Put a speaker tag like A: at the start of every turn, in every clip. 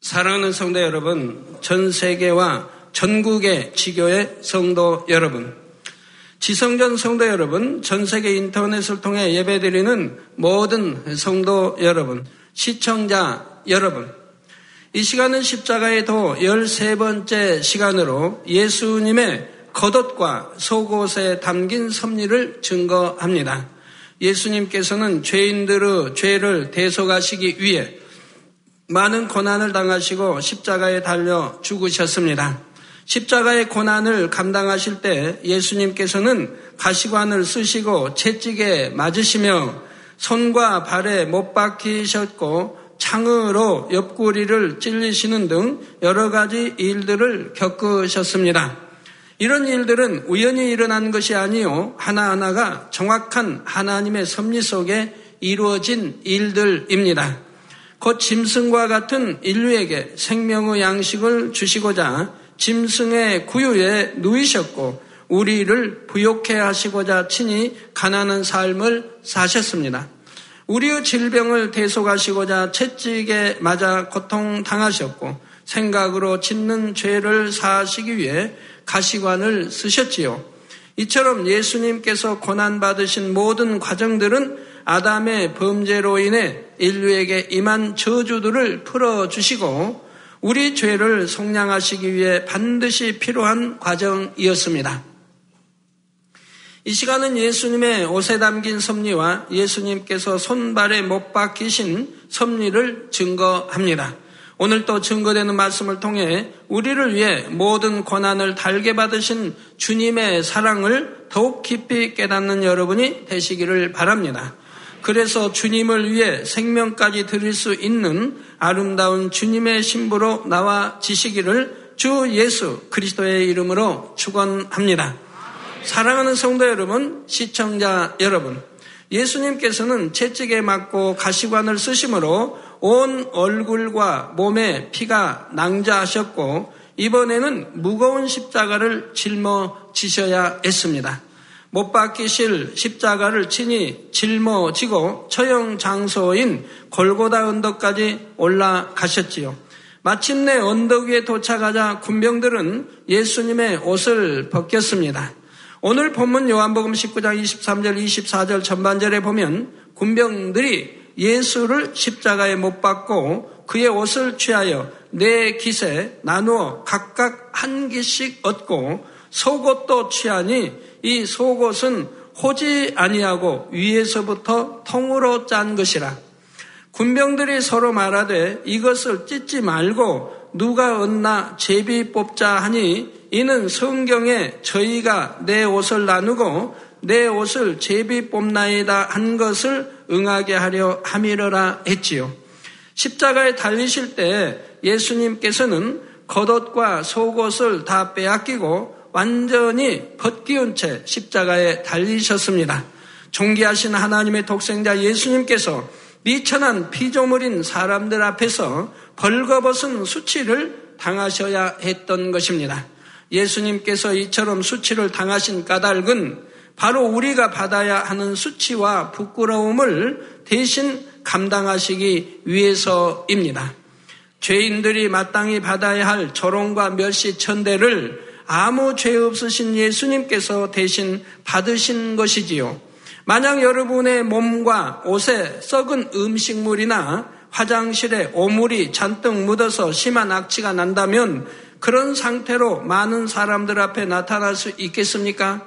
A: 사랑하는 성도 여러분, 전 세계와 전국의 지교의 성도 여러분, 지성전 성도 여러분, 전 세계 인터넷을 통해 예배드리는 모든 성도 여러분, 시청자 여러분, 이 시간은 십자가의 도 13번째 시간으로 예수님의 겉옷과 속옷에 담긴 섭리를 증거합니다. 예수님께서는 죄인들의 죄를 대속하시기 위해 많은 고난을 당하시고 십자가에 달려 죽으셨습니다. 십자가의 고난을 감당하실 때 예수님께서는 가시관을 쓰시고 채찍에 맞으시며 손과 발에 못 박히셨고 창으로 옆구리를 찔리시는 등 여러 가지 일들을 겪으셨습니다. 이런 일들은 우연히 일어난 것이 아니요 하나하나가 정확한 하나님의 섭리 속에 이루어진 일들입니다. 곧 짐승과 같은 인류에게 생명의 양식을 주시고자 짐승의 구유에 누이셨고 우리를 부욕해 하시고자 친히 가난한 삶을 사셨습니다. 우리의 질병을 대속하시고자 채찍에 맞아 고통 당하셨고 생각으로 짓는 죄를 사하시기 위해 가시관을 쓰셨지요. 이처럼 예수님께서 고난받으신 모든 과정들은 아담의 범죄로 인해 인류에게 임한 저주들을 풀어주시고 우리 죄를 속량하시기 위해 반드시 필요한 과정이었습니다. 이 시간은 예수님의 옷에 담긴 섭리와 예수님께서 손발에 못 박히신 섭리를 증거합니다. 오늘 또 증거되는 말씀을 통해 우리를 위해 모든 고난을 달게 받으신 주님의 사랑을 더욱 깊이 깨닫는 여러분이 되시기를 바랍니다. 그래서 주님을 위해 생명까지 드릴 수 있는 아름다운 주님의 신부로 나와 지시기를 주 예수 그리스도의 이름으로 축원합니다. 사랑하는 성도 여러분, 시청자 여러분, 예수님께서는 채찍에 맞고 가시관을 쓰심으로 온 얼굴과 몸에 피가 낭자하셨고 이번에는 무거운 십자가를 짊어지셔야 했습니다. 못 박히실 십자가를 친히 짊어지고 처형 장소인 골고다 언덕까지 올라가셨지요. 마침내 언덕 위에 도착하자 군병들은 예수님의 옷을 벗겼습니다. 오늘 본문 요한복음 19장 23절 24절 전반절에 보면 군병들이 예수를 십자가에 못 박고 그의 옷을 취하여 네 깃에 나누어 각각 한 깃씩 얻고 속옷도 취하니 이 속옷은 호지 아니하고 위에서부터 통으로 짠 것이라. 군병들이 서로 말하되 이것을 찢지 말고 누가 얻나 제비 뽑자 하니 이는 성경에 저희가 내 옷을 나누고 내 옷을 제비 뽑나이다 한 것을 응하게 하려 함이러라 했지요. 십자가에 달리실 때 예수님께서는 겉옷과 속옷을 다 빼앗기고 완전히 벗기운 채 십자가에 달리셨습니다. 존귀하신 하나님의 독생자 예수님께서 미천한 피조물인 사람들 앞에서 벌거벗은 수치를 당하셔야 했던 것입니다. 예수님께서 이처럼 수치를 당하신 까닭은 바로 우리가 받아야 하는 수치와 부끄러움을 대신 감당하시기 위해서입니다. 죄인들이 마땅히 받아야 할 조롱과 멸시 천대를 아무 죄 없으신 예수님께서 대신 받으신 것이지요. 만약 여러분의 몸과 옷에 썩은 음식물이나 화장실에 오물이 잔뜩 묻어서 심한 악취가 난다면 그런 상태로 많은 사람들 앞에 나타날 수 있겠습니까?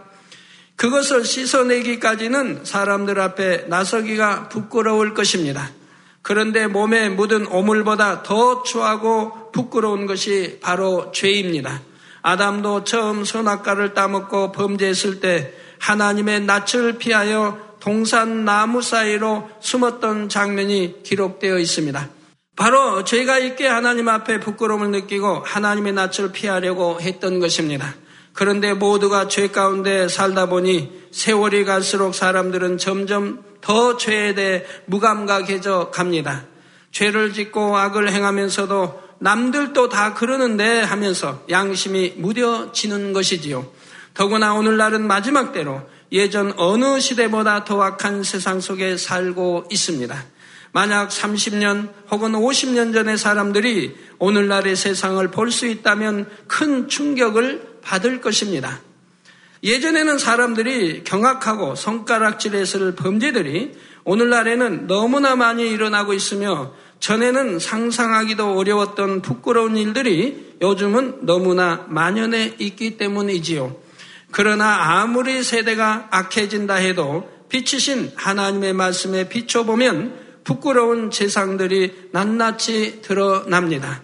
A: 그것을 씻어내기까지는 사람들 앞에 나서기가 부끄러울 것입니다. 그런데 몸에 묻은 오물보다 더 추하고 부끄러운 것이 바로 죄입니다. 아담도 처음 선악과를 따먹고 범죄했을 때 하나님의 낯을 피하여 동산 나무 사이로 숨었던 장면이 기록되어 있습니다. 바로 죄가 있게 하나님 앞에 부끄러움을 느끼고 하나님의 낯을 피하려고 했던 것입니다. 그런데 모두가 죄 가운데 살다 보니 세월이 갈수록 사람들은 점점 더 죄에 대해 무감각해져 갑니다. 죄를 짓고 악을 행하면서도 남들도 다 그러는데 하면서 양심이 무뎌지는 것이지요. 더구나 오늘날은 마지막 때로 예전 어느 시대보다 더 악한 세상 속에 살고 있습니다. 만약 30년 혹은 50년 전의 사람들이 오늘날의 세상을 볼 수 있다면 큰 충격을 받을 것입니다. 예전에는 사람들이 경악하고 손가락질했을 범죄들이 오늘날에는 너무나 많이 일어나고 있으며 전에는 상상하기도 어려웠던 부끄러운 일들이 요즘은 너무나 만연해 있기 때문이지요. 그러나 아무리 세대가 악해진다 해도 빛이신 하나님의 말씀에 비춰보면 부끄러운 재상들이 낱낱이 드러납니다.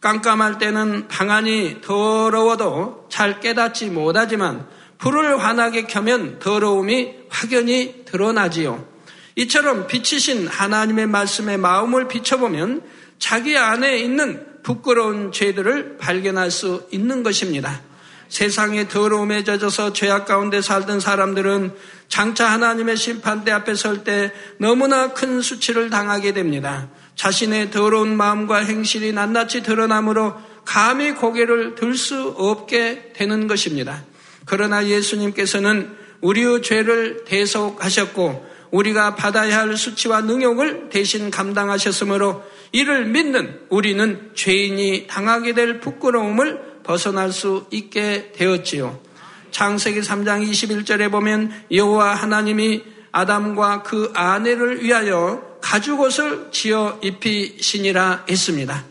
A: 깜깜할 때는 방안이 더러워도 잘 깨닫지 못하지만 불을 환하게 켜면 더러움이 확연히 드러나지요. 이처럼 빛이신 하나님의 말씀에 마음을 비춰보면 자기 안에 있는 부끄러운 죄들을 발견할 수 있는 것입니다. 세상의 더러움에 젖어서 죄악 가운데 살던 사람들은 장차 하나님의 심판대 앞에 설 때 너무나 큰 수치를 당하게 됩니다. 자신의 더러운 마음과 행실이 낱낱이 드러나므로 감히 고개를 들 수 없게 되는 것입니다. 그러나 예수님께서는 우리의 죄를 대속하셨고 우리가 받아야 할 수치와 능욕을 대신 감당하셨으므로 이를 믿는 우리는 죄인이 당하게 될 부끄러움을 벗어날 수 있게 되었지요. 창세기 3장 21절에 보면 여호와 하나님이 아담과 그 아내를 위하여 가죽옷을 지어 입히시니라 했습니다.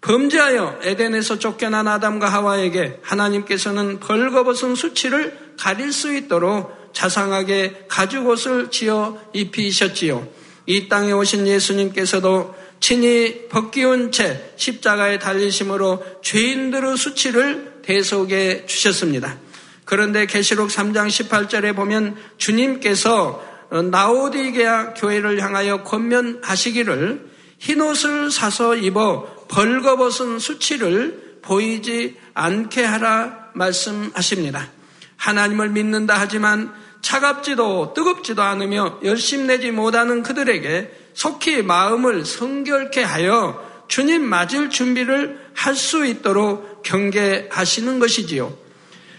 A: 범죄하여 에덴에서 쫓겨난 아담과 하와에게 하나님께서는 벌거벗은 수치를 가릴 수 있도록 자상하게 가죽옷을 지어 입히셨지요. 이 땅에 오신 예수님께서도 친히 벗기운 채 십자가에 달리심으로 죄인들의 수치를 대속해 주셨습니다. 그런데 계시록 3장 18절에 보면 주님께서 나오디게아 교회를 향하여 권면하시기를 흰옷을 사서 입어 벌거벗은 수치를 보이지 않게 하라 말씀하십니다. 하나님을 믿는다 하지만 차갑지도 뜨겁지도 않으며 열심 내지 못하는 그들에게 속히 마음을 성결케 하여 주님 맞을 준비를 할 수 있도록 경계하시는 것이지요.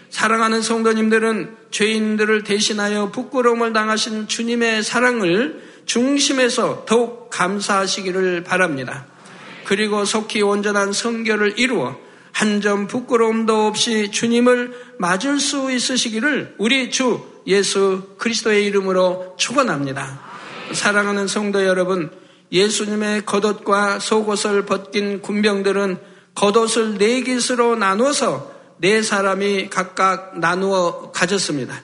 A: 사랑하는 성도님들은 죄인들을 대신하여 부끄러움을 당하신 주님의 사랑을 중심에서 더욱 감사하시기를 바랍니다. 그리고 속히 온전한 성결을 이루어 한 점 부끄러움도 없이 주님을 맞을 수 있으시기를 우리 주 예수 그리스도의 이름으로 축원합니다. 사랑하는 성도 여러분, 예수님의 겉옷과 속옷을 벗긴 군병들은 겉옷을 네 깃으로 나누어서 네 사람이 각각 나누어 가졌습니다.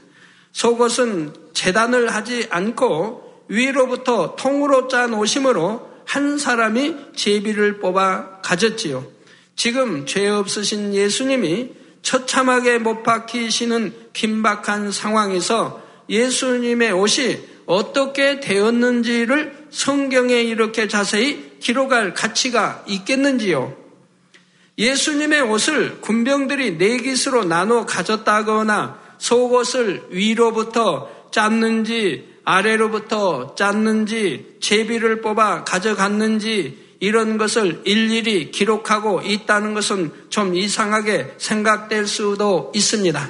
A: 속옷은 재단을 하지 않고 위로부터 통으로 짠 옷이므로 한 사람이 제비를 뽑아 가졌지요. 지금 죄 없으신 예수님이 처참하게 못 박히시는 긴박한 상황에서 예수님의 옷이 어떻게 되었는지를 성경에 이렇게 자세히 기록할 가치가 있겠는지요. 예수님의 옷을 군병들이 네 깃으로 나눠 가졌다거나 속옷을 위로부터 짰는지 아래로부터 짰는지 제비를 뽑아 가져갔는지 이런 것을 일일이 기록하고 있다는 것은 좀 이상하게 생각될 수도 있습니다.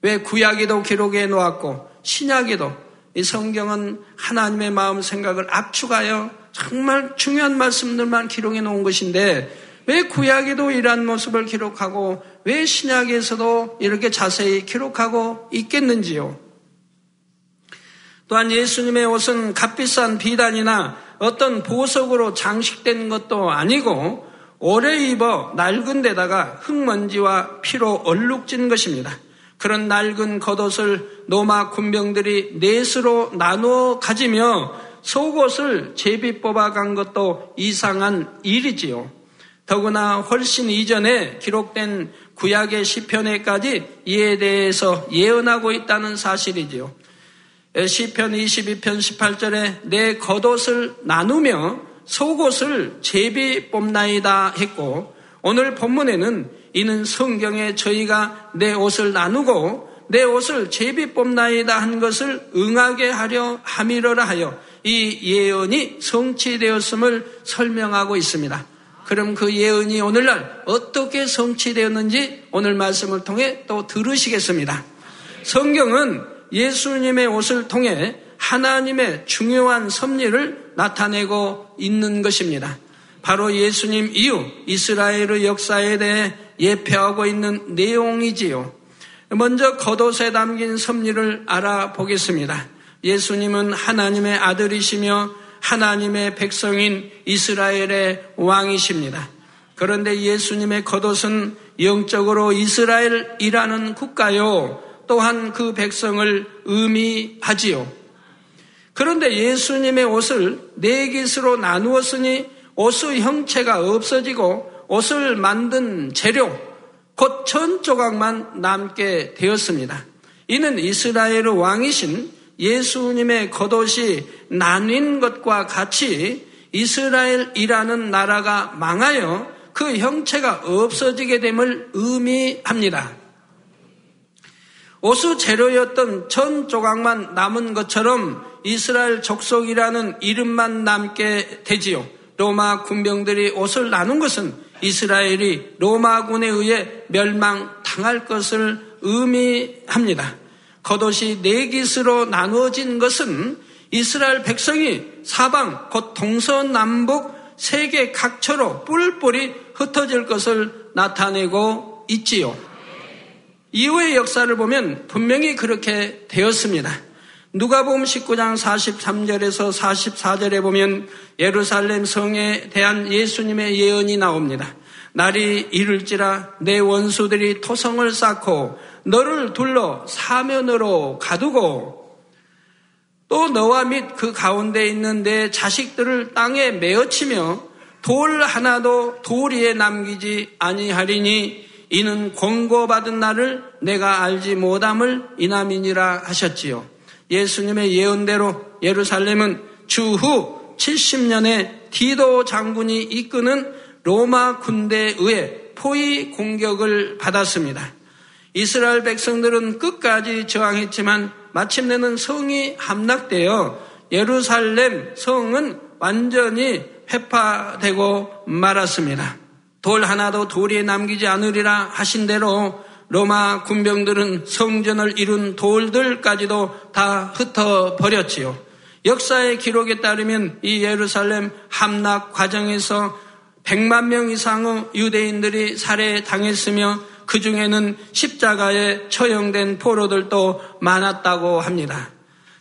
A: 왜 구약에도 기록해 놓았고 신약에도 이 성경은 하나님의 마음 생각을 압축하여 정말 중요한 말씀들만 기록해 놓은 것인데 왜 구약에도 이러한 모습을 기록하고 왜 신약에서도 이렇게 자세히 기록하고 있겠는지요? 또한 예수님의 옷은 값비싼 비단이나 어떤 보석으로 장식된 것도 아니고 오래 입어 낡은 데다가 흙먼지와 피로 얼룩진 것입니다. 그런 낡은 겉옷을 노마 군병들이 넷으로 나누어 가지며 속옷을 제비 뽑아간 것도 이상한 일이지요. 더구나 훨씬 이전에 기록된 구약의 시편에까지 이에 대해서 예언하고 있다는 사실이지요. 시편 22편 18절에 내 겉옷을 나누며 속옷을 제비 뽑나이다 했고 오늘 본문에는 이는 성경에 저희가 내 옷을 나누고 내 옷을 제비 뽑나이다 한 것을 응하게 하려 함이러라 하여 이 예언이 성취되었음을 설명하고 있습니다. 그럼 그 예언이 오늘날 어떻게 성취되었는지 오늘 말씀을 통해 또 들으시겠습니다. 성경은 예수님의 옷을 통해 하나님의 중요한 섭리를 나타내고 있는 것입니다. 바로 예수님 이후 이스라엘의 역사에 대해 예표하고 있는 내용이지요. 먼저 겉옷에 담긴 섭리를 알아보겠습니다. 예수님은 하나님의 아들이시며 하나님의 백성인 이스라엘의 왕이십니다. 그런데 예수님의 겉옷은 영적으로 이스라엘이라는 국가요. 또한 그 백성을 의미하지요. 그런데 예수님의 옷을 네 깃으로 나누었으니 옷의 형체가 없어지고 옷을 만든 재료, 곧 천 조각만 남게 되었습니다. 이는 이스라엘 왕이신 예수님의 겉옷이 나뉜 것과 같이 이스라엘이라는 나라가 망하여 그 형체가 없어지게 됨을 의미합니다. 오수 재료였던 천 조각만 남은 것처럼 이스라엘 족속이라는 이름만 남게 되지요. 로마 군병들이 옷을 나눈 것은 이스라엘이 로마군에 의해 멸망당할 것을 의미합니다. 겉옷이 네 깃으로 나누어진 것은 이스라엘 백성이 사방 곧 동서남북 세계 각처로 뿔뿔이 흩어질 것을 나타내고 있지요. 이후의 역사를 보면 분명히 그렇게 되었습니다. 누가복음 19장 43절에서 44절에 보면 예루살렘 성에 대한 예수님의 예언이 나옵니다. 날이 이를지라 내 원수들이 토성을 쌓고 너를 둘러 사면으로 가두고 또 너와 및 그 가운데 있는 내 자식들을 땅에 메어치며 돌 하나도 돌 위에 남기지 아니하리니 이는 권고받은 나를 내가 알지 못함을 이남이니라 하셨지요. 예수님의 예언대로 예루살렘은 주후 70년에 디도 장군이 이끄는 로마 군대에 의해 포위 공격을 받았습니다. 이스라엘 백성들은 끝까지 저항했지만 마침내는 성이 함락되어 예루살렘 성은 완전히 회파되고 말았습니다. 돌 하나도 돌에 남기지 않으리라 하신 대로 로마 군병들은 성전을 이룬 돌들까지도 다 흩어버렸지요. 역사의 기록에 따르면 이 예루살렘 함락 과정에서 100만 명 이상의 유대인들이 살해당했으며 그 중에는 십자가에 처형된 포로들도 많았다고 합니다.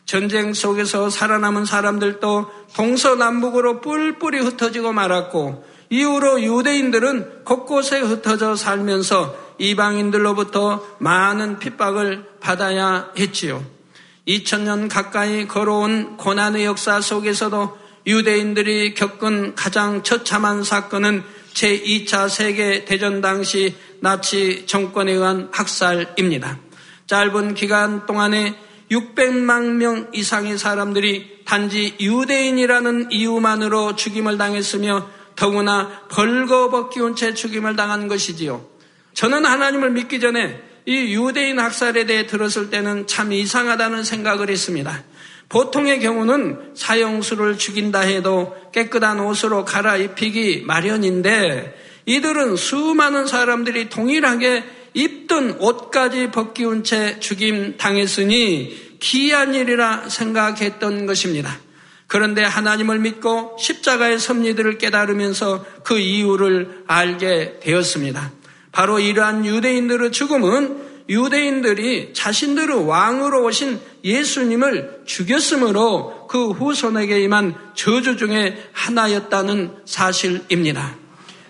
A: 전쟁 속에서 살아남은 사람들도 동서남북으로 뿔뿔이 흩어지고 말았고 이후로 유대인들은 곳곳에 흩어져 살면서 이방인들로부터 많은 핍박을 받아야 했지요. 2000년 가까이 걸어온 고난의 역사 속에서도 유대인들이 겪은 가장 처참한 사건은 제2차 세계 대전 당시 나치 정권에 의한 학살입니다. 짧은 기간 동안에 600만 명 이상의 사람들이 단지 유대인이라는 이유만으로 죽임을 당했으며 더구나 벌거벗기운 채 죽임을 당한 것이지요. 저는 하나님을 믿기 전에 이 유대인 학살에 대해 들었을 때는 참 이상하다는 생각을 했습니다. 보통의 경우는 사형수를 죽인다 해도 깨끗한 옷으로 갈아입히기 마련인데 이들은 수많은 사람들이 동일하게 입던 옷까지 벗기운 채 죽임 당했으니 기이한 일이라 생각했던 것입니다. 그런데 하나님을 믿고 십자가의 섭리들을 깨달으면서 그 이유를 알게 되었습니다. 바로 이러한 유대인들의 죽음은 유대인들이 자신들의 왕으로 오신 예수님을 죽였으므로 그 후손에게 임한 저주 중에 하나였다는 사실입니다.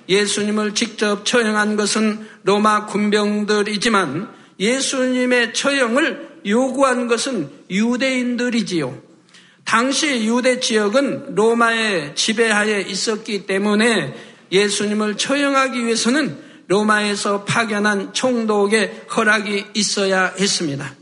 A: 예수님을 직접 처형한 것은 로마 군병들이지만 예수님의 처형을 요구한 것은 유대인들이지요. 당시 유대 지역은 로마의 지배하에 있었기 때문에 예수님을 처형하기 위해서는 로마에서 파견한 총독의 허락이 있어야 했습니다.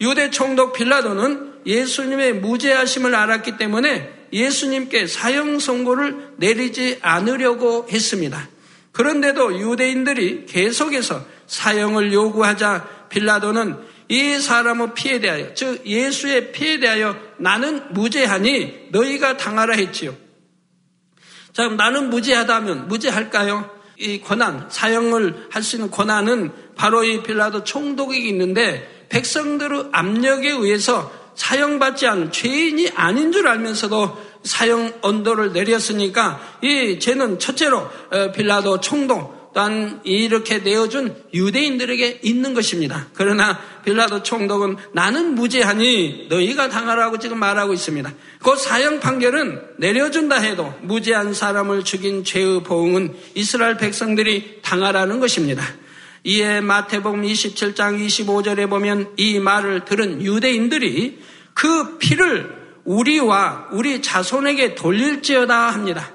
A: 유대 총독 빌라도는 예수님의 무죄하심을 알았기 때문에 예수님께 사형 선고를 내리지 않으려고 했습니다. 그런데도 유대인들이 계속해서 사형을 요구하자 빌라도는 이 사람의 피에 대하여, 즉 예수의 피에 대하여 나는 무죄하니 너희가 당하라 했지요. 자, 나는 무죄하다면 무죄할까요? 이 권한, 사형을 할 수 있는 권한은 바로 이 빌라도 총독에게 있는데 백성들의 압력에 의해서 사형받지 않은 죄인이 아닌 줄 알면서도 사형 언도를 내렸으니까 이 죄는 첫째로 어, 빌라도 총독 또한 이렇게 내어준 유대인들에게 있는 것입니다. 그러나 빌라도 총독은 나는 무죄하니 너희가 당하라고 지금 말하고 있습니다. 그 사형 판결은 내려준다 해도 무죄한 사람을 죽인 죄의 보응은 이스라엘 백성들이 당하라는 것입니다. 이에 마태복음 27장 25절에 보면 이 말을 들은 유대인들이 그 피를 우리와 우리 자손에게 돌릴지어다 합니다.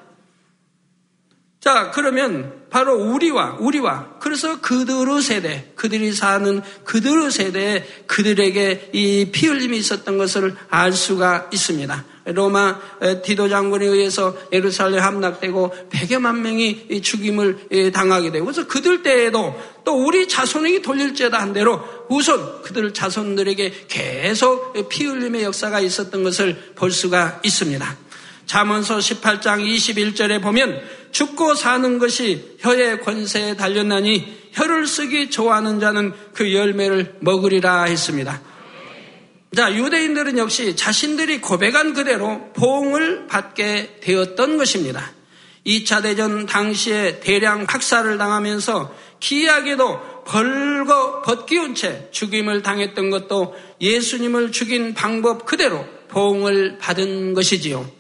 A: 자, 그러면 바로 우리와, 우리와, 그래서 그들의 세대, 그들이 사는 그들의 세대에 그들에게 이 피 흘림이 있었던 것을 알 수가 있습니다. 로마 디도 장군에 의해서 예루살렘 함락되고 100여만 명이 죽임을 당하게 되고 그래서 그들 때에도 또 우리 자손에게 돌릴지어다 한 대로 우선 그들 자손들에게 계속 피 흘림의 역사가 있었던 것을 볼 수가 있습니다. 잠언서 18장 21절에 보면 죽고 사는 것이 혀의 권세에 달렸나니 혀를 쓰기 좋아하는 자는 그 열매를 먹으리라 했습니다. 자, 유대인들은 역시 자신들이 고백한 그대로 보응을 받게 되었던 것입니다. 2차 대전 당시에 대량 학살을 당하면서 기이하게도 벌거 벗기운 채 죽임을 당했던 것도 예수님을 죽인 방법 그대로 보응을 받은 것이지요.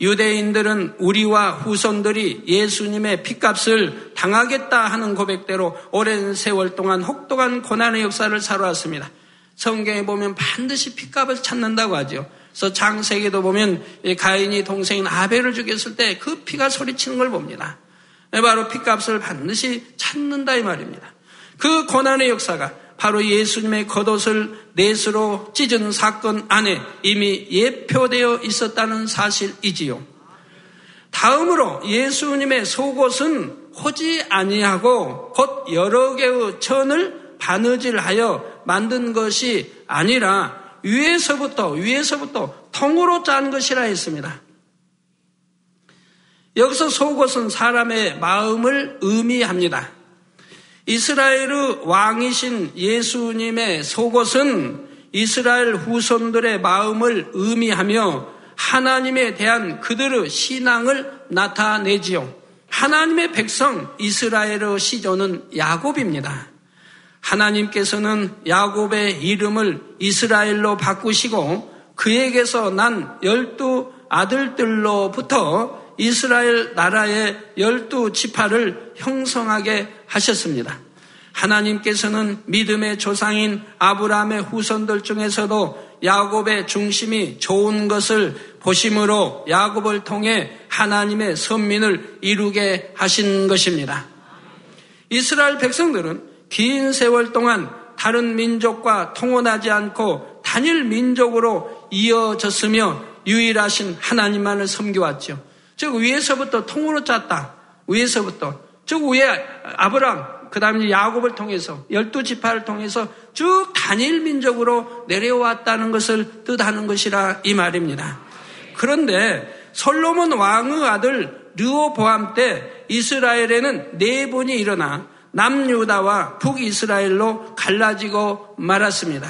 A: 유대인들은 우리와 후손들이 예수님의 핏값을 당하겠다 하는 고백대로 오랜 세월 동안 혹독한 고난의 역사를 살아왔습니다. 성경에 보면 반드시 핏값을 찾는다고 하죠. 그래서 장세기도 보면 가인이 동생인 아벨을 죽였을 때 그 피가 소리치는 걸 봅니다. 바로 핏값을 반드시 찾는다 이 말입니다. 그 고난의 역사가 바로 예수님의 겉옷을 넷으로 찢은 사건 안에 이미 예표되어 있었다는 사실이지요. 다음으로 예수님의 속옷은 호지 아니하고 곧 여러 개의 천을 바느질하여 만든 것이 아니라 위에서부터 위에서부터 통으로 짠 것이라 했습니다. 여기서 속옷은 사람의 마음을 의미합니다. 이스라엘의 왕이신 예수님의 속옷은 이스라엘 후손들의 마음을 의미하며 하나님에 대한 그들의 신앙을 나타내지요. 하나님의 백성 이스라엘의 시조는 야곱입니다. 하나님께서는 야곱의 이름을 이스라엘로 바꾸시고 그에게서 난 열두 아들들로부터 이스라엘 나라의 열두 지파를 형성하게 하셨습니다. 하나님께서는 믿음의 조상인 아브라함의 후손들 중에서도 야곱의 중심이 좋은 것을 보심으로 야곱을 통해 하나님의 선민을 이루게 하신 것입니다. 이스라엘 백성들은 긴 세월 동안 다른 민족과 통혼하지 않고 단일 민족으로 이어졌으며 유일하신 하나님만을 섬겨왔죠. 즉 위에서부터 통으로 짰다. 위에서부터 즉 위에 아브람 그 다음에 야곱을 통해서 열두 지파를 통해서 쭉 단일 민족으로 내려왔다는 것을 뜻하는 것이라 이 말입니다. 그런데 솔로몬 왕의 아들 르오보암 때 이스라엘에는 네 분이 일어나 남유다와 북이스라엘로 갈라지고 말았습니다.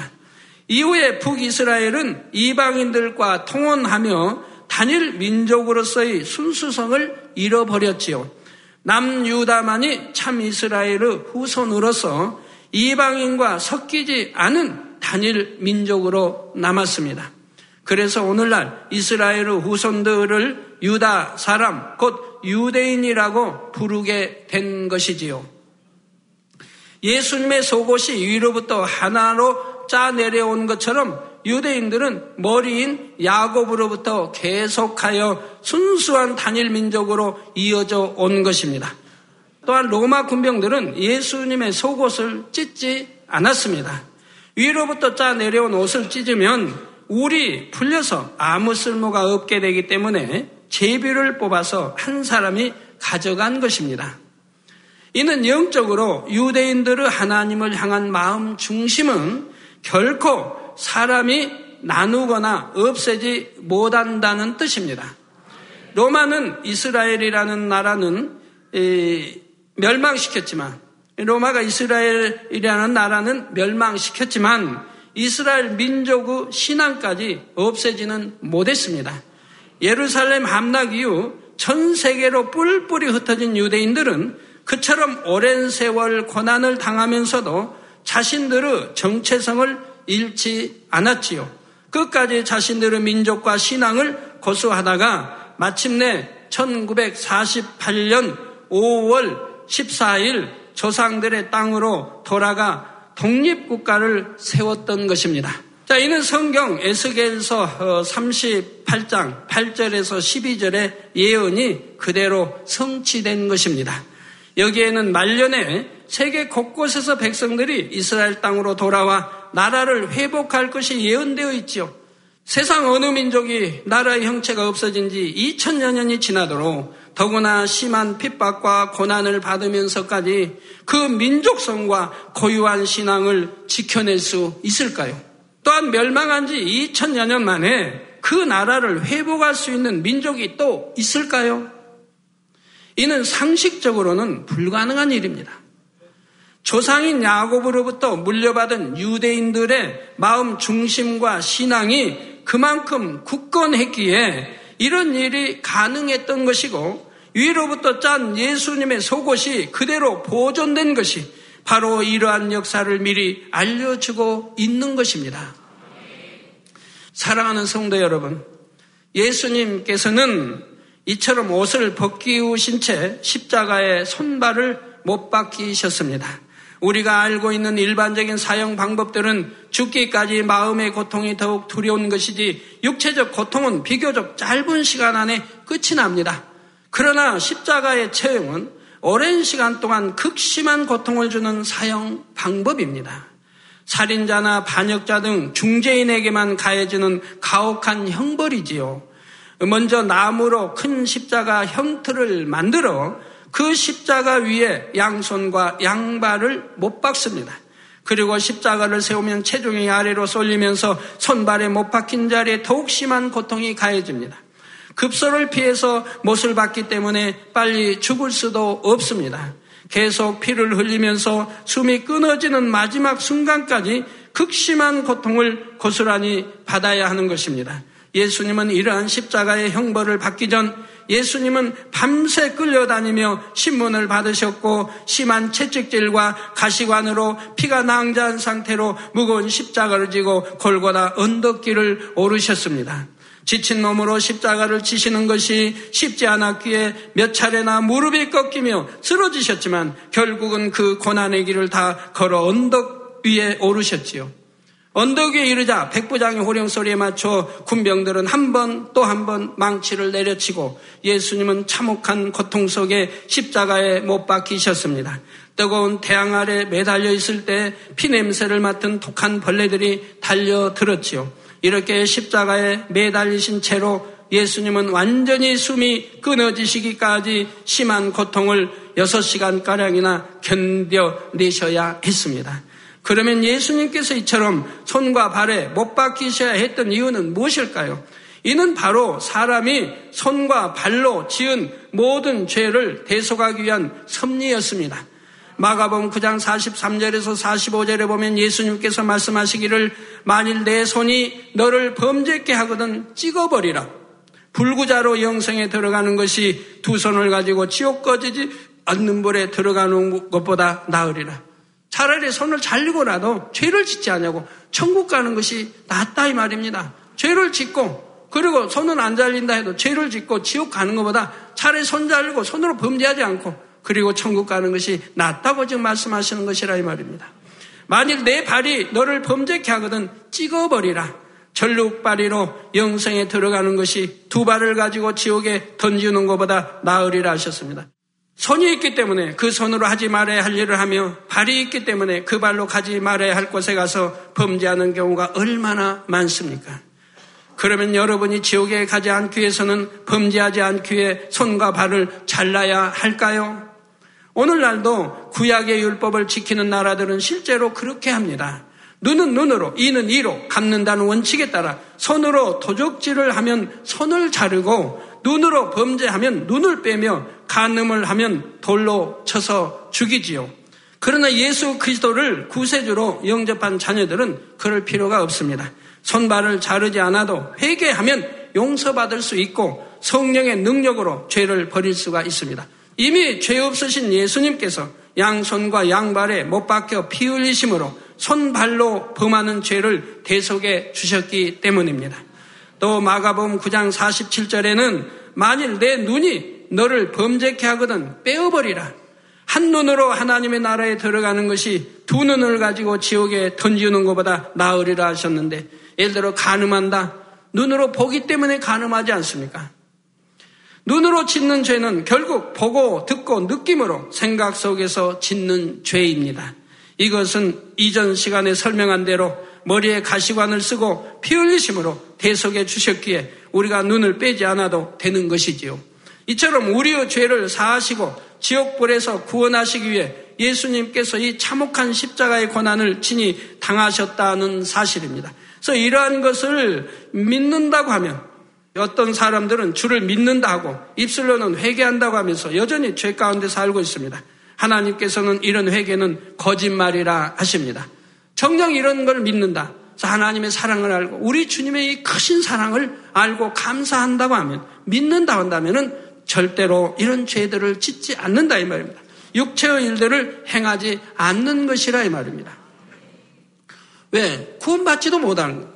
A: 이후에 북이스라엘은 이방인들과 통혼하며 단일 민족으로서의 순수성을 잃어버렸지요. 남유다만이 참 이스라엘의 후손으로서 이방인과 섞이지 않은 단일 민족으로 남았습니다. 그래서 오늘날 이스라엘의 후손들을 유다 사람, 곧 유대인이라고 부르게 된 것이지요. 예수님의 속옷이 위로부터 하나로 짜 내려온 것처럼 유대인들은 머리인 야곱으로부터 계속하여 순수한 단일 민족으로 이어져 온 것입니다. 또한 로마 군병들은 예수님의 속옷을 찢지 않았습니다. 위로부터 짜 내려온 옷을 찢으면 울이 풀려서 아무 쓸모가 없게 되기 때문에 제비를 뽑아서 한 사람이 가져간 것입니다. 이는 영적으로 유대인들의 하나님을 향한 마음 중심은 결코 사람이 나누거나 없애지 못한다는 뜻입니다. 로마는 이스라엘이라는 나라는 멸망시켰지만 로마가 이스라엘이라는 나라는 멸망시켰지만 이스라엘 민족의 신앙까지 없애지는 못했습니다. 예루살렘 함락 이후 전 세계로 뿔뿔이 흩어진 유대인들은 그처럼 오랜 세월 고난을 당하면서도 자신들의 정체성을 잃지 않았지요. 끝까지 자신들의 민족과 신앙을 고수하다가 마침내 1948년 5월 14일 조상들의 땅으로 돌아가 독립국가를 세웠던 것입니다. 자, 이는 성경 에스겔서 38장 8절에서 12절의 예언이 그대로 성취된 것입니다. 여기에는 말년에 세계 곳곳에서 백성들이 이스라엘 땅으로 돌아와 나라를 회복할 것이 예언되어 있지요. 세상 어느 민족이 나라의 형체가 없어진 지 2000여 년이 지나도록 더구나 심한 핍박과 고난을 받으면서까지 그 민족성과 고유한 신앙을 지켜낼 수 있을까요? 또한 멸망한 지 2000여 년 만에 그 나라를 회복할 수 있는 민족이 또 있을까요? 이는 상식적으로는 불가능한 일입니다. 조상인 야곱으로부터 물려받은 유대인들의 마음 중심과 신앙이 그만큼 굳건했기에 이런 일이 가능했던 것이고 위로부터 짠 예수님의 속옷이 그대로 보존된 것이 바로 이러한 역사를 미리 알려주고 있는 것입니다. 사랑하는 성도 여러분, 예수님께서는 이처럼 옷을 벗기우신 채 십자가에 손발을 못 박히셨습니다. 우리가 알고 있는 일반적인 사형 방법들은 죽기까지 마음의 고통이 더욱 두려운 것이지 육체적 고통은 비교적 짧은 시간 안에 끝이 납니다. 그러나 십자가의 처형은 오랜 시간 동안 극심한 고통을 주는 사형 방법입니다. 살인자나 반역자 등 중재인에게만 가해지는 가혹한 형벌이지요. 먼저 나무로 큰 십자가 형틀을 만들어 그 십자가 위에 양손과 양발을 못 박습니다. 그리고 십자가를 세우면 체중이 아래로 쏠리면서 손발에 못 박힌 자리에 더욱 심한 고통이 가해집니다. 급소를 피해서 못을 받기 때문에 빨리 죽을 수도 없습니다. 계속 피를 흘리면서 숨이 끊어지는 마지막 순간까지 극심한 고통을 고스란히 받아야 하는 것입니다. 예수님은 이러한 십자가의 형벌을 받기 전 예수님은 밤새 끌려다니며 신문을 받으셨고 심한 채찍질과 가시관으로 피가 낭자한 상태로 무거운 십자가를 지고 골고다 언덕길을 오르셨습니다. 지친 몸으로 십자가를 지시는 것이 쉽지 않았기에 몇 차례나 무릎이 꺾이며 쓰러지셨지만 결국은 그 고난의 길을 다 걸어 언덕 위에 오르셨지요. 언덕 위에 이르자 백부장의 호령 소리에 맞춰 군병들은 한 번 또 한 번 망치를 내려치고 예수님은 참혹한 고통 속에 십자가에 못 박히셨습니다. 뜨거운 태양 아래 매달려 있을 때 피냄새를 맡은 독한 벌레들이 달려들었지요. 이렇게 십자가에 매달리신 채로 예수님은 완전히 숨이 끊어지시기까지 심한 고통을 6시간가량이나 견뎌내셔야 했습니다. 그러면 예수님께서 이처럼 손과 발에 못 박히셔야 했던 이유는 무엇일까요? 이는 바로 사람이 손과 발로 지은 모든 죄를 대속하기 위한 섭리였습니다. 마가복음 9장 43절에서 45절에 보면 예수님께서 말씀하시기를 만일 내 손이 너를 범죄케 하거든 찍어버리라. 불구자로 영성에 들어가는 것이 두 손을 가지고 지옥 꺼지지 않는 불에 들어가는 것보다 나으리라. 차라리 손을 잘리고라도 죄를 짓지 않냐고 천국 가는 것이 낫다 이 말입니다. 죄를 짓고 그리고 손은 안 잘린다 해도 죄를 짓고 지옥 가는 것보다 차라리 손 잘리고 손으로 범죄하지 않고 그리고 천국 가는 것이 낫다고 지금 말씀하시는 것이라 이 말입니다. 만일 내 발이 너를 범죄케 하거든 찍어버리라. 전룩발이로 영생에 들어가는 것이 두 발을 가지고 지옥에 던지는 것보다 나으리라 하셨습니다. 손이 있기 때문에 그 손으로 하지 말아야 할 일을 하며 발이 있기 때문에 그 발로 가지 말아야 할 곳에 가서 범죄하는 경우가 얼마나 많습니까? 그러면 여러분이 지옥에 가지 않기 위해서는 범죄하지 않기 위해 손과 발을 잘라야 할까요? 오늘날도 구약의 율법을 지키는 나라들은 실제로 그렇게 합니다. 눈은 눈으로, 이는 이로 갚는다는 원칙에 따라 손으로 도적질을 하면 손을 자르고 눈으로 범죄하면 눈을 빼며 간음을 하면 돌로 쳐서 죽이지요. 그러나 예수 그리스도를 구세주로 영접한 자녀들은 그럴 필요가 없습니다. 손발을 자르지 않아도 회개하면 용서받을 수 있고 성령의 능력으로 죄를 버릴 수가 있습니다. 이미 죄 없으신 예수님께서 양손과 양발에 못 박혀 피 흘리심으로 손발로 범하는 죄를 대속해 주셨기 때문입니다. 또 마가복음 9장 47절에는 만일 내 눈이 너를 범죄케 하거든 빼어버리라. 한 눈으로 하나님의 나라에 들어가는 것이 두 눈을 가지고 지옥에 던지는 것보다 나으리라 하셨는데 예를 들어 가늠한다. 눈으로 보기 때문에 가늠하지 않습니까? 눈으로 짓는 죄는 결국 보고 듣고 느낌으로 생각 속에서 짓는 죄입니다. 이것은 이전 시간에 설명한 대로 머리에 가시관을 쓰고 피 흘리심으로 대속해 주셨기에 우리가 눈을 빼지 않아도 되는 것이지요. 이처럼 우리의 죄를 사하시고 지옥불에서 구원하시기 위해 예수님께서 이 참혹한 십자가의 고난을 친히 당하셨다는 사실입니다. 그래서 이러한 것을 믿는다고 하면 어떤 사람들은 주를 믿는다 하고 입술로는 회개한다고 하면서 여전히 죄 가운데 살고 있습니다. 하나님께서는 이런 회개는 거짓말이라 하십니다. 정녕 이런 걸 믿는다. 하나님의 사랑을 알고 우리 주님의 이 크신 사랑을 알고 감사한다고 하면 믿는다 한다면은 절대로 이런 죄들을 짓지 않는다 이 말입니다. 육체의 일들을 행하지 않는 것이라 이 말입니다. 왜? 구원받지도 못하는 거.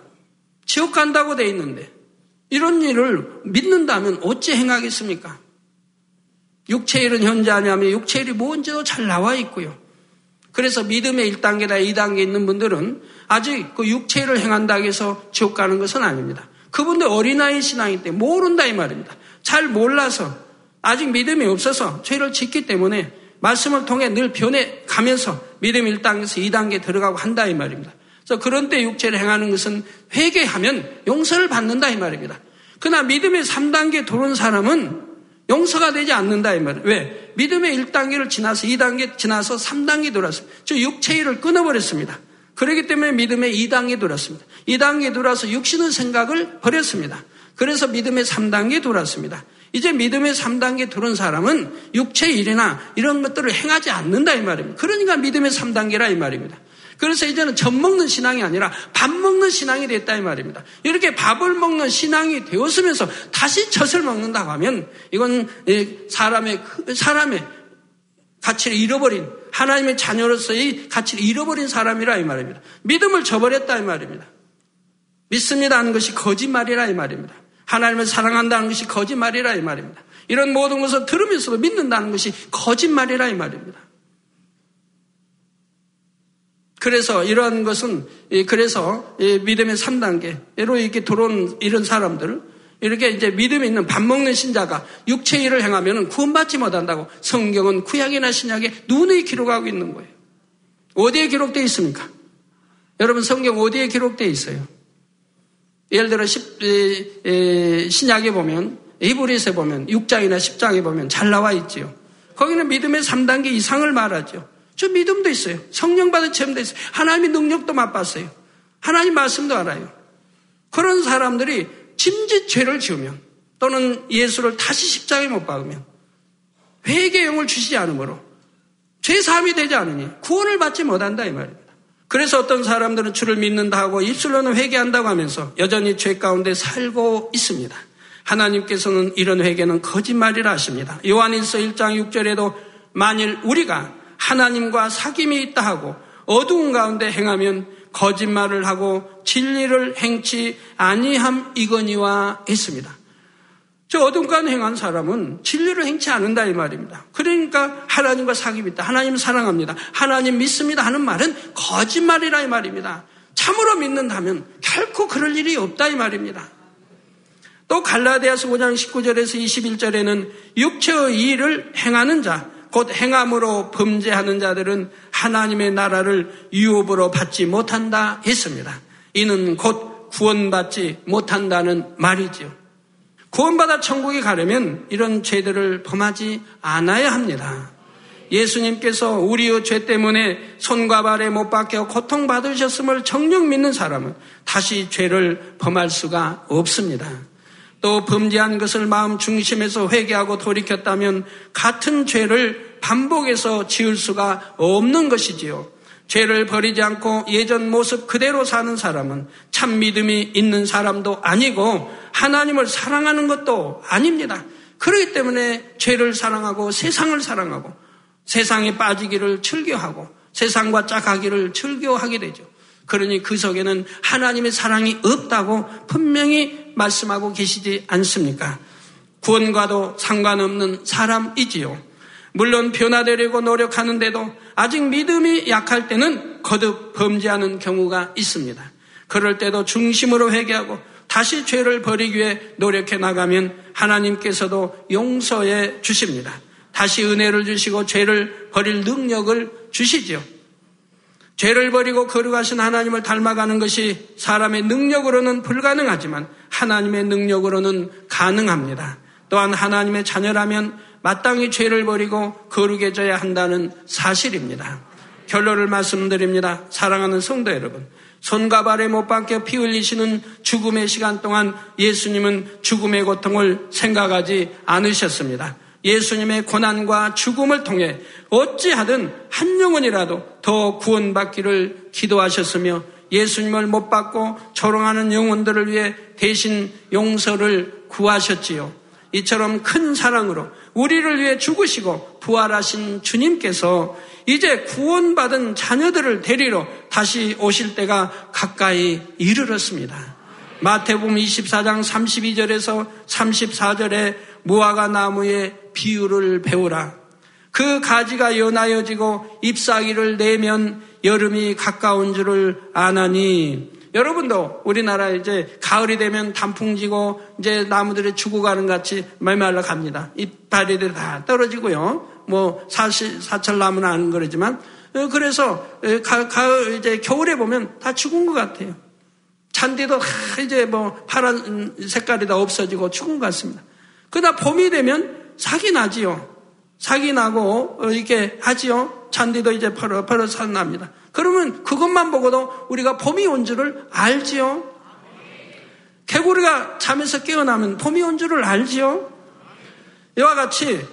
A: 지옥 간다고 돼 있는데 이런 일을 믿는다면 어찌 행하겠습니까? 육체 일은 현재하냐면 육체 일이 뭔지도 잘 나와 있고요. 그래서 믿음의 1단계나 2단계 있는 분들은 아직 그 육체를 행한다고 해서 지옥 가는 것은 아닙니다. 그분들 어린아이 신앙이 때 모른다 이 말입니다. 잘 몰라서 아직 믿음이 없어서 죄를 짓기 때문에 말씀을 통해 늘 변해 가면서 믿음 1단계에서 2단계 들어가고 한다 이 말입니다. 그래서 그런 때 육체를 행하는 것은 회개하면 용서를 받는다 이 말입니다. 그러나 믿음의 3단계 들어온 사람은 용서가 되지 않는다 이 말이에요. 왜? 믿음의 1단계를 지나서 2단계 지나서 3단계 들어왔습니다. 저 육체일을 끊어버렸습니다. 그렇기 때문에 믿음의 2단계 들어왔습니다. 2단계 들어와서 육신의 생각을 버렸습니다. 그래서 믿음의 3단계 들어왔습니다. 이제 믿음의 3단계 들어온 사람은 육체 일이나 이런 것들을 행하지 않는다 이 말입니다. 그러니까 믿음의 3단계라 이 말입니다. 그래서 이제는 젖 먹는 신앙이 아니라 밥 먹는 신앙이 됐다 이 말입니다. 이렇게 밥을 먹는 신앙이 되었으면서 다시 젖을 먹는다고 하면 이건 사람의 사람의 가치를 잃어버린 하나님의 자녀로서의 가치를 잃어버린 사람이라 이 말입니다. 믿음을 저버렸다 이 말입니다. 믿습니다 하는 것이 거짓말이라 이 말입니다. 하나님을 사랑한다는 것이 거짓말이라 이 말입니다. 이런 모든 것을 들으면서도 믿는다는 것이 거짓말이라 이 말입니다. 그래서 이러한 것은 그래서 믿음의 3단계로 이렇게 들어온 이런 사람들 이렇게 이제 믿음이 있는 밥 먹는 신자가 육체 일을 행하면 구원받지 못한다고 성경은 구약이나 신약에 눈에 기록하고 있는 거예요. 어디에 기록되어 있습니까? 여러분 성경 어디에 기록되어 있어요? 예를 들어 신약에 보면 이브리스에 보면 6장이나 10장에 보면 잘 나와 있지요. 거기는 믿음의 3단계 이상을 말하죠. 저 믿음도 있어요. 성령 받은 체험도 있어요. 하나님의 능력도 맛봤어요. 하나님 말씀도 알아요. 그런 사람들이 짐짓 죄를 지으면 또는 예수를 다시 십자가에 못 박으면 회개의 영을 주시지 않으므로 죄 사함이 되지 않으니 구원을 받지 못한다 이 말입니다. 그래서 어떤 사람들은 주를 믿는다 하고 입술로는 회개한다고 하면서 여전히 죄 가운데 살고 있습니다. 하나님께서는 이런 회개는 거짓말이라 하십니다. 요한일서 1장 6절에도 만일 우리가 하나님과 사귐이 있다 하고 어두운 가운데 행하면 거짓말을 하고 진리를 행치 아니함 이거니와 했습니다. 저 어둠 가운데 행한 사람은 진리를 행치 않는다 이 말입니다. 그러니까 하나님과 사귐이 있다. 하나님 사랑합니다. 하나님 믿습니다 하는 말은 거짓말이라 이 말입니다. 참으로 믿는다면 결코 그럴 일이 없다 이 말입니다. 또 갈라디아서 5장 19절에서 21절에는 육체의 일을 행하는 자, 곧 행함으로 범죄하는 자들은 하나님의 나라를 유업으로 받지 못한다 했습니다. 이는 곧 구원받지 못한다는 말이지요. 구원받아 천국에 가려면 이런 죄들을 범하지 않아야 합니다. 예수님께서 우리의 죄 때문에 손과 발에 못 박혀 고통받으셨음을 정녕 믿는 사람은 다시 죄를 범할 수가 없습니다. 또 범죄한 것을 마음 중심에서 회개하고 돌이켰다면 같은 죄를 반복해서 지을 수가 없는 것이지요. 죄를 버리지 않고 예전 모습 그대로 사는 사람은 참 믿음이 있는 사람도 아니고 하나님을 사랑하는 것도 아닙니다. 그렇기 때문에 죄를 사랑하고 세상을 사랑하고 세상에 빠지기를 즐겨하고 세상과 짝하기를 즐겨하게 되죠. 그러니 그 속에는 하나님의 사랑이 없다고 분명히 말씀하고 계시지 않습니까? 구원과도 상관없는 사람이지요. 물론 변화되려고 노력하는데도 아직 믿음이 약할 때는 거듭 범죄하는 경우가 있습니다. 그럴 때도 중심으로 회개하고 다시 죄를 버리기 위해 노력해 나가면 하나님께서도 용서해 주십니다. 다시 은혜를 주시고 죄를 버릴 능력을 주시지요. 죄를 버리고 거룩하신 하나님을 닮아가는 것이 사람의 능력으로는 불가능하지만 하나님의 능력으로는 가능합니다. 또한 하나님의 자녀라면 마땅히 죄를 버리고 거룩해져야 한다는 사실입니다. 결론을 말씀드립니다. 사랑하는 성도 여러분. 손과 발에 못 박혀 피 흘리시는 죽음의 시간 동안 예수님은 죽음의 고통을 생각하지 않으셨습니다. 예수님의 고난과 죽음을 통해 어찌하든 한 영혼이라도 더 구원받기를 기도하셨으며 예수님을 못 받고 조롱하는 영혼들을 위해 대신 용서를 구하셨지요. 이처럼 큰 사랑으로 우리를 위해 죽으시고 부활하신 주님께서 이제 구원받은 자녀들을 데리러 다시 오실 때가 가까이 이르렀습니다. 마태복음 24장 32절에서 34절에 무화과 나무의 비유를 배우라. 그 가지가 연하여지고 잎사귀를 내면 여름이 가까운 줄을 아나니 여러분도 우리나라 이제 가을이 되면 단풍 지고 이제 나무들이 죽어가는 같이 말말라 갑니다. 이파리들이 다 떨어지고요. 뭐 사실 사철 나무는 안 그러지만 어, 그래서 어, 가, 가을 이제 겨울에 보면 다 죽은 것 같아요. 잔디도 이제 뭐 파란 색깔이 다 없어지고 죽은 것 같습니다. 그러다 봄이 되면 사기 나지요. 사기 나고 어, 이렇게 하지요. 잔디도 이제 퍼러퍼러 납니다. 그러면 그것만 보고도 우리가 봄이 온 줄을 알지요. 개구리가 잠에서 깨어나면 봄이 온 줄을 알지요. 이와 같이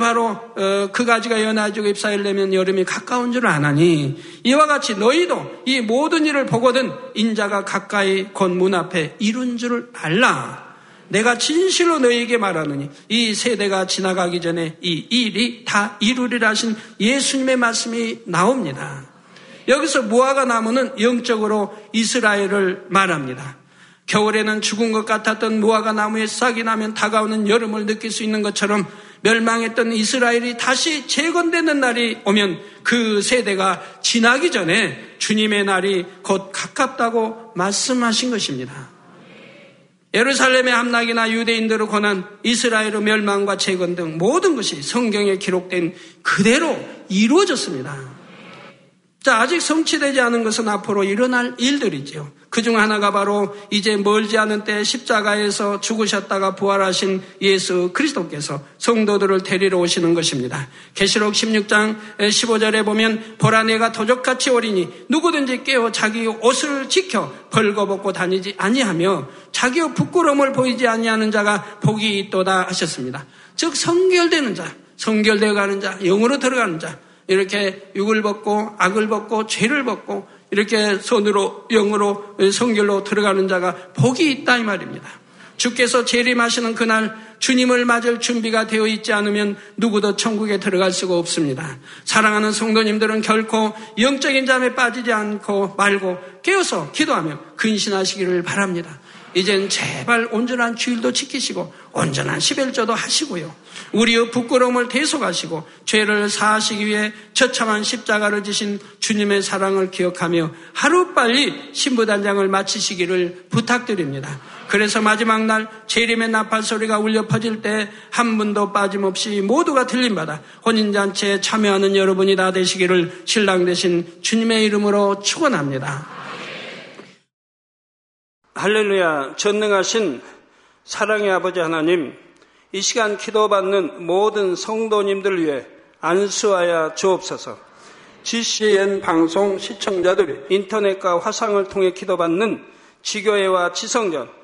A: 바로 어, 그 가지가 연하지고 잎사귀를 내면 여름이 가까운 줄 아나니 이와 같이 너희도 이 모든 일을 보거든 인자가 가까이 곧 문 앞에 이룬 줄을 알라. 내가 진실로 너희에게 말하느니 이 세대가 지나가기 전에 이 일이 다 이루리라 하신 예수님의 말씀이 나옵니다. 여기서 무화과 나무는 영적으로 이스라엘을 말합니다. 겨울에는 죽은 것 같았던 무화과 나무에 싹이 나면 다가오는 여름을 느낄 수 있는 것처럼 멸망했던 이스라엘이 다시 재건되는 날이 오면 그 세대가 지나기 전에 주님의 날이 곧 가깝다고 말씀하신 것입니다. 예루살렘의 함락이나 유대인들을 권한 이스라엘의 멸망과 재건 등 모든 것이 성경에 기록된 그대로 이루어졌습니다. 자, 아직 성취되지 않은 것은 앞으로 일어날 일들이지요. 그 중 하나가 바로 이제 멀지 않은 때 십자가에서 죽으셨다가 부활하신 예수 그리스도께서 성도들을 데리러 오시는 것입니다. 계시록 16장 15절에 보면 보라 내가 도적같이 오리니 누구든지 깨어 자기 옷을 지켜 벌거벗고 다니지 아니하며 자기의 부끄러움을 보이지 아니하는 자가 복이 있도다 하셨습니다. 즉 성결되는 자, 성결되어 가는 자, 영으로 들어가는 자, 이렇게 육을 벗고 악을 벗고 죄를 벗고 이렇게 손으로 영으로 성결로 들어가는 자가 복이 있다 이 말입니다. 주께서 재림하시는 그날 주님을 맞을 준비가 되어 있지 않으면 누구도 천국에 들어갈 수가 없습니다. 사랑하는 성도님들은 결코 영적인 잠에 빠지지 않고 말고 깨어서 기도하며 근신하시기를 바랍니다. 이젠 제발 온전한 주일도 지키시고 온전한 십일조도 하시고요. 우리의 부끄러움을 대속하시고 죄를 사하시기 위해 처참한 십자가를 지신 주님의 사랑을 기억하며 하루빨리 신부단장을 마치시기를 부탁드립니다. 그래서 마지막 날 재림의 나팔 소리가 울려 퍼질 때 한 분도 빠짐없이 모두가 들림받아 혼인잔치에 참여하는 여러분이 다 되시기를 신랑 되신 주님의 이름으로 축원합니다. 할렐루야. 전능하신 사랑의 아버지 하나님 이 시간 기도받는 모든 성도님들 위해 안수하여 주옵소서. GCN 방송 시청자들이 인터넷과 화상을 통해 기도받는 지교회와 지성전